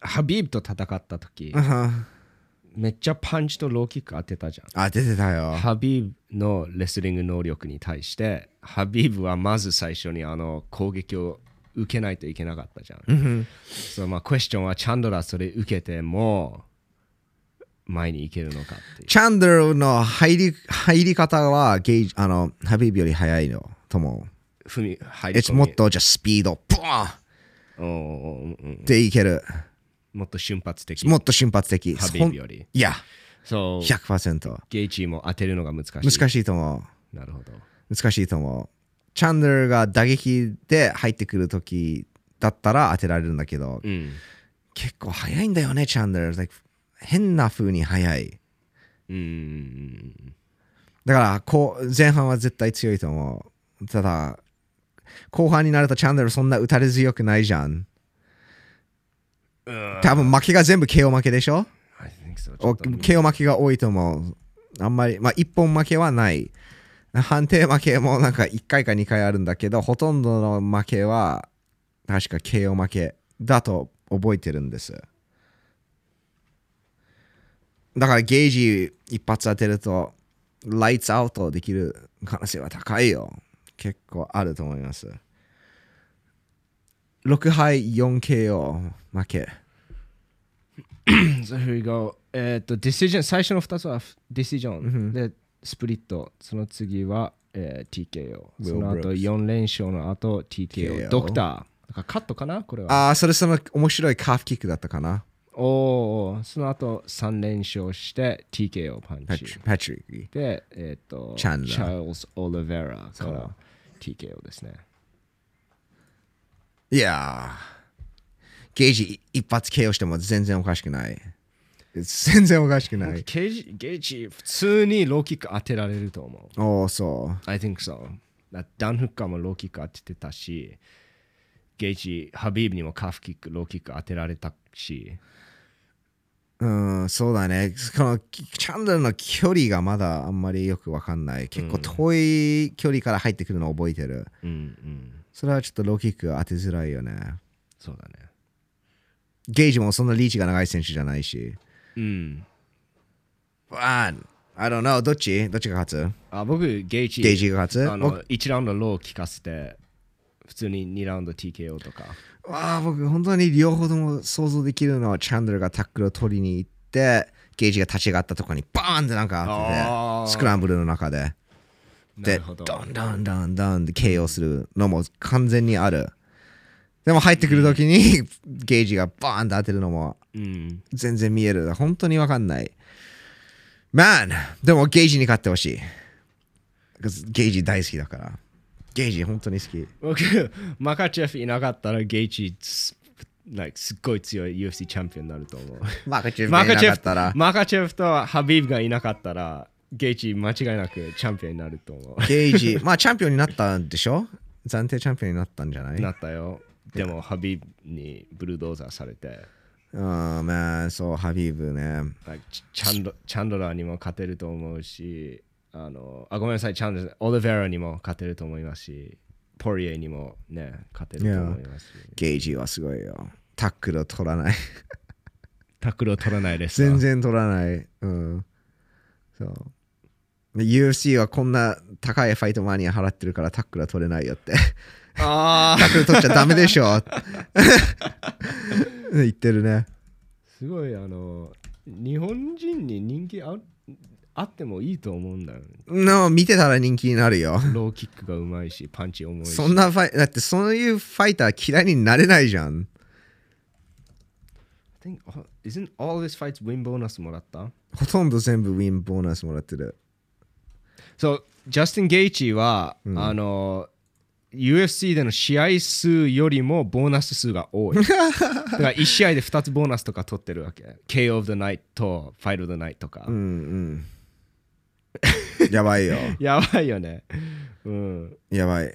ハビーブと戦った時、うんめっちゃパンチとローキック当てたじゃん。あ出てたよハビーブのレスリング能力に対して、ハビーブはまず最初にあの攻撃を受けないといけなかったじゃん。うんそうまあ、クエスチョンはチャンドラーそれ受けても前に行けるのかっていう。チャンドラーの入り入り方はゲージあのハビービより速いのと思う踏み入り It's 込みもっとじゃスピード、ブワーンおーおーうんでいける。もっと瞬発的。もっと瞬発的。ハビーブより。いや、そう、100%。ゲイチーも当てるのが難しい。難しいと思なるほど。う。難しいと思う。チャンドラーが打撃で入ってくるときだったら当てられるんだけど、うん。結構速いんだよね、チャンドラー。Like 変な風に速い。うんうんだからこう、前半は絶対強いと思う。ただ、後半になるとチャンドラーそんな打たれ強くないじゃん。うん。多分負けが全部 KO 負けでしょ？KO 負けが多いと思う。あんまり、まあ、一本負けはない。判定負けもなんか1回か2回あるんだけど、ほとんどの負けは確か KO 負けだと覚えてるんです。だからゲージ一発当てると、ライツアウトできる可能性は高いよ。結構あると思います。6敗 4KO 負け。So here we go. えっと、ディシジョン、最初の2つはディシジョン、で、スプリット。その次は、えー TKO。その後 Brooks 4連勝の後 TKO。KO ドクター。だからカットかな？これは。ああ、それその面白いカーフキックだったかな。おお、その後3連勝して TKO パンチパチ。リック。で、えっ、と、チャーチャールズ・オリベラかそらう TKO ですね。いやー、ゲージ一発 KO しても全然おかしくない。全然おかしくない。ゲージ、ゲージ、普通にローキック当てられると思う。おお、そう。I think so. だダン・フッカーもローキック当ててたし、ゲイチ、ハビーブにもカフキック、ローキック当てられたし、うん、そうだね。このチャンドルの距離がまだあんまりよくわかんない。結構遠い距離から入ってくるのを覚えてる。うんうん。それはちょっとローキック当てづらいよね。そうだね。ゲージもそんなリーチが長い選手じゃないし。うん。あ I don't know. どっち？どっちが勝つ？あ僕、ゲイチ、ゲージが勝つ？あの1ラウンドロー聞かせて、普通に2ラウンド TKO とか。わあ僕本当に両方とも想像できるのはチャンドルがタックルを取りに行ってゲージが立ち上がったところにバーンってなんかあー当ててスクランブルの中で。なでるほど。ドンドンドンドンで KO するのも完全にある。でも入ってくるときにゲージがバーンって当てるのもうん。全然見える。本当にわかんない。Man でもゲージに勝ってほしい。ゲージ大好きだからゲージ本当に好き僕、マカチェフいなかったらゲイチす、like すっごい強い UFC チャンピオンになると思う。マカチェフがいなマカチェフかったらマカチェフとハビーブがいなかったら、ゲイチ間違いなくチャンピオンになると思う。ゲージ、まあチャンピオンになったんでしょ？暫定チャンピオンになったんじゃない？なったよ。でも、ハビーブにブルドーザーされて、うん、まあそう、ハビーブね。チャンドチャンドラーにも勝てると思うし、あの、あ、ごめんなさい、チャンドラー、オリベラにも勝てると思いますし、ポリエにもね、勝てると思いますし、ゲージはすごいよ。タックルを取らない。タックルを取らないです。全然取らない。うん。そう。で UFC はこんな高いファイトマニア払ってるからタックルは取れないよって。あ タックル取っちゃダメでしょ。言ってるね。すごいあの日本人に人気ああってもいいと思うんだよね。の見てたら人気になるよ。ローキックがうまいし、パンチ重いし。そんなファイだってそういうファイター嫌いになれないじゃん。I think, uh, isn't all his fights win ボーナスもらった？ほとんど全部ウィンボーナスもらってる。そう、ジャスティン・ゲイチは、あの、UFC での試合数よりもボーナス数が多い。だから1試合で2つボーナスとか取ってるわけ。KO of the Night と Fight of the Night とか。うんうん。やばいよ。やばいよね。うん。やばい。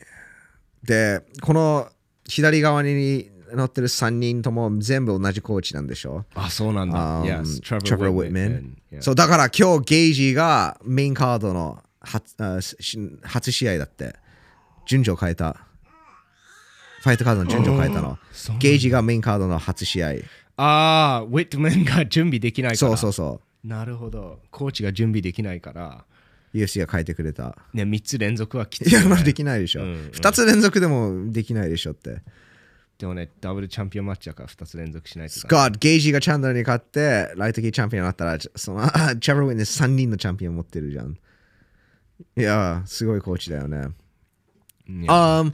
で、この左側に乗ってる3人とも全部同じコーチなんでしょ？あ、そうなんだ。Um, yes, Trevor Whitman. そう、だから今日ゲージがメインカードの初あし初試合だって。順序変えた。ファイトカードの順序変えたの。ゲージがメインカードの初試合。ああ、ウィットマンが準備できないから。そうそうそう。なるほど。コーチが準備できないから、UFC が変えてくれた。ね、3つ連続はきつい、いや、ね。まあできないでしょ。うんうん2つ連続でもできないでしょって。でもね、ダブルチャンピオンマッチだから2つ連続しないとスか。コット、ゲージがチャンドルに勝って、ライトキーチャンピオンになったら、その、あチャブルウィンで3人のチャンピオン持ってるじゃん。いや、すごいコーチだよね。うんあー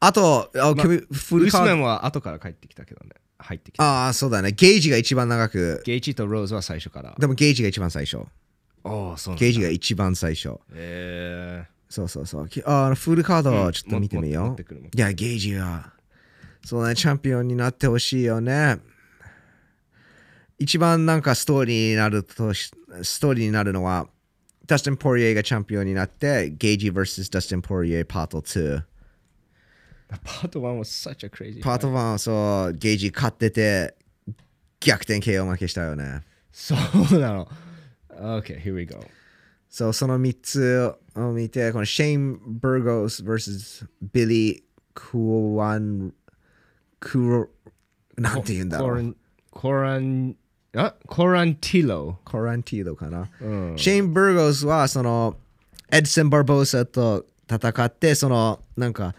あと、あまケビンフウスメンは後から帰ってきたけどね。入ってきた。ああ、そうだね。ゲージが一番長く、ゲイチとローズは最初から。でもゲージが一番最初。おお、そうゲージが一番最初。えそうそうそう。きあフルカードをちょっと見てみよう。いや、ゲージは、そうね、チャンピオンになってほしいよね。一番なんかストーリーになるとし、ストーリーになるのは、ダスティン・ポリエがチャンピオンになって、ゲージ vs ダスティン・ポリエパート2。ー、パート1 was such a crazy. パート fight 1、そう、ゲージ勝ってて、逆転 KO 負けしたよね。そうなの。Okay, here we go. そう、その3つを見て、このシェイン・バーゴス vs ビリー・クワン、クロ、なんて言うんだろう。コラン、コラン、あコランティロ。コランティードかな。うん。シェイン・バーゴスは、その、エドソン・バーボーサと戦って、その、なんか、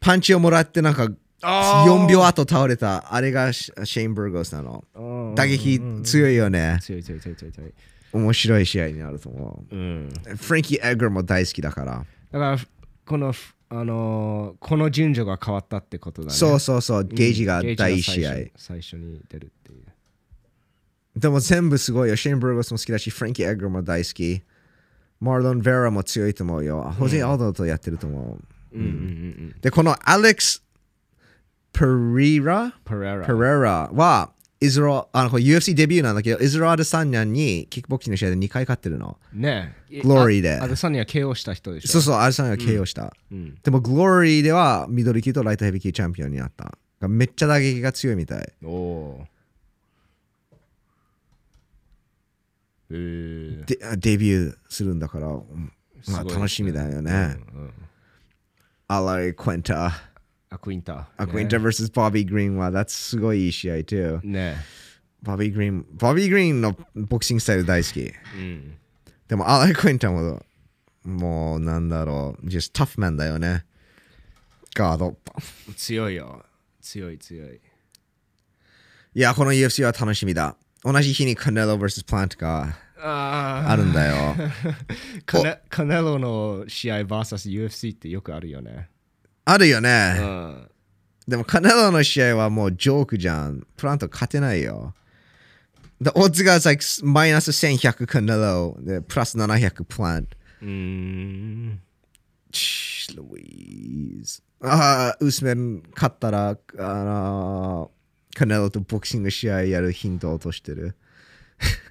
パンチをもらって、なんか、あー4秒後倒れた、あれがシシェイン・バーゴスなの。うん打撃強いよね。強い強い強い強い強い。面白い試合になると思うん。う。フランキー・エグラも大好きだから。だから、この、あのーこの順序が変わったってことだね。そうそうそう、ゲージが第1ジ試合。が最初最初に出るっていう。でも全部すごいよ。シェーン・ブルーゴスも好きだし、フランキー・エグラも大好き。マーロン・ベラも強いと思うよ。ホゼ・アルドとやってると思う。うんうんうんうん。で、このアレックス・ペリラペレラ。ペレラは、イズロあの UFC デビューなんだけど、イズロ・アデサンニャンにキックボクシングの試合で2回勝ってるの。ねえ。グローリーであアデサニア KO した人でしょ。そうそう、アデサンニャンが KO した。うん。でも、グローリーではミドル級とライトヘビー級チャンピオンになった。めっちゃ打撃が強いみたい。おおー。えー、でデビューするんだから、うんまあ楽しみだよね。うんうんアライ・クエンタ。アクインタ。アクエンタ vs ボビー・グリーンは、that's すごいいい試合 too。ねボビー・グリーン、ボビー・グリーンのボクシングスタイル大好き。え。うん。でも、アライ・クエンタも、もう、なんだろう、just tough man だよね。ガード。強いよ。強い強い。いや、この UFC は楽しみだ。同じ日にカネロ vs プラントがああるんだよ。カネカネロの試合 VSUFC ってよくあるよね。あるようね。ん。でも、カネロの試合はもうジョークじゃん。プラント勝てないよ。で、オッズが like マイナス1100カネロで、プラス700プラント。うーん。チー、ルイーズ。ああ、ウスメン勝ったら、あのカネロとボクシング試合やるヒントを落としてる。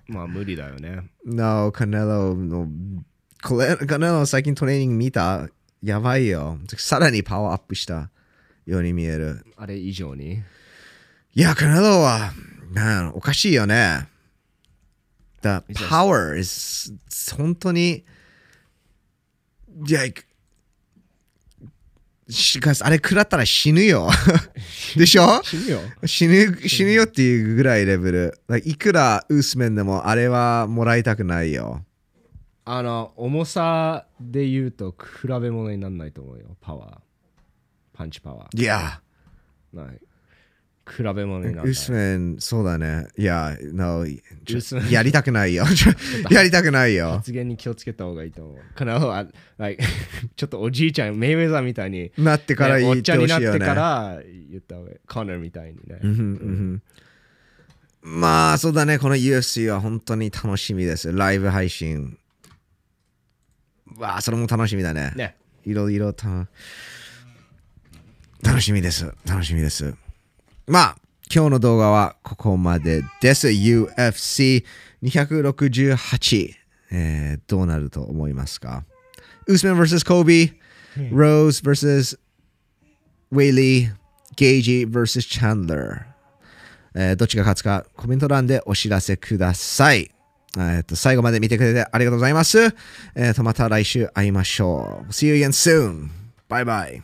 まあ無理だよね。No, カネロの、カネロ最近トレーニング見た？やばいよ。さらにパワーアップしたように見える。あれ以上に？いや、カネロは、なんおかしいよね。The power is 本当に、like しかしあれ食らったら死ぬよ。でしょ？死ぬよ。死ぬ死ぬよっていうぐらいレベル。いくらウースメンでもあれはもらいたくないよ。あの、重さで言うと比べ物にならないと思うよ。パワー。パンチパワいや、ー。ない。比べ物にならない。ウースメン、そうだね。いや、no やりたくないよ。やりたくないよ。発言に気をつけた方がいいと思う。カネロは、like ちょっとおじいちゃん、メイウェザーみたいに、なってからねおっ言ってちゃんになってほしいよね。から言った方がいい。コナーみたいにね。うんうんうんまあそうだね、この UFC は本当に楽しみです。ライブ配信。わあ、それも楽しみだね。ね。いろいろと。楽しみです。楽しみです。まあ、今日の動画はここまでです。UFC268、えーどうなると思いますか？ウースメン vs コービー、ローズ vs ウェイリー、ゲージ vs チャンドラー。えーどっちが勝つかコメント欄でお知らせください。えっと最後まで見てくれてありがとうございます。えっとまた来週会いましょう。See you again soon. Bye bye.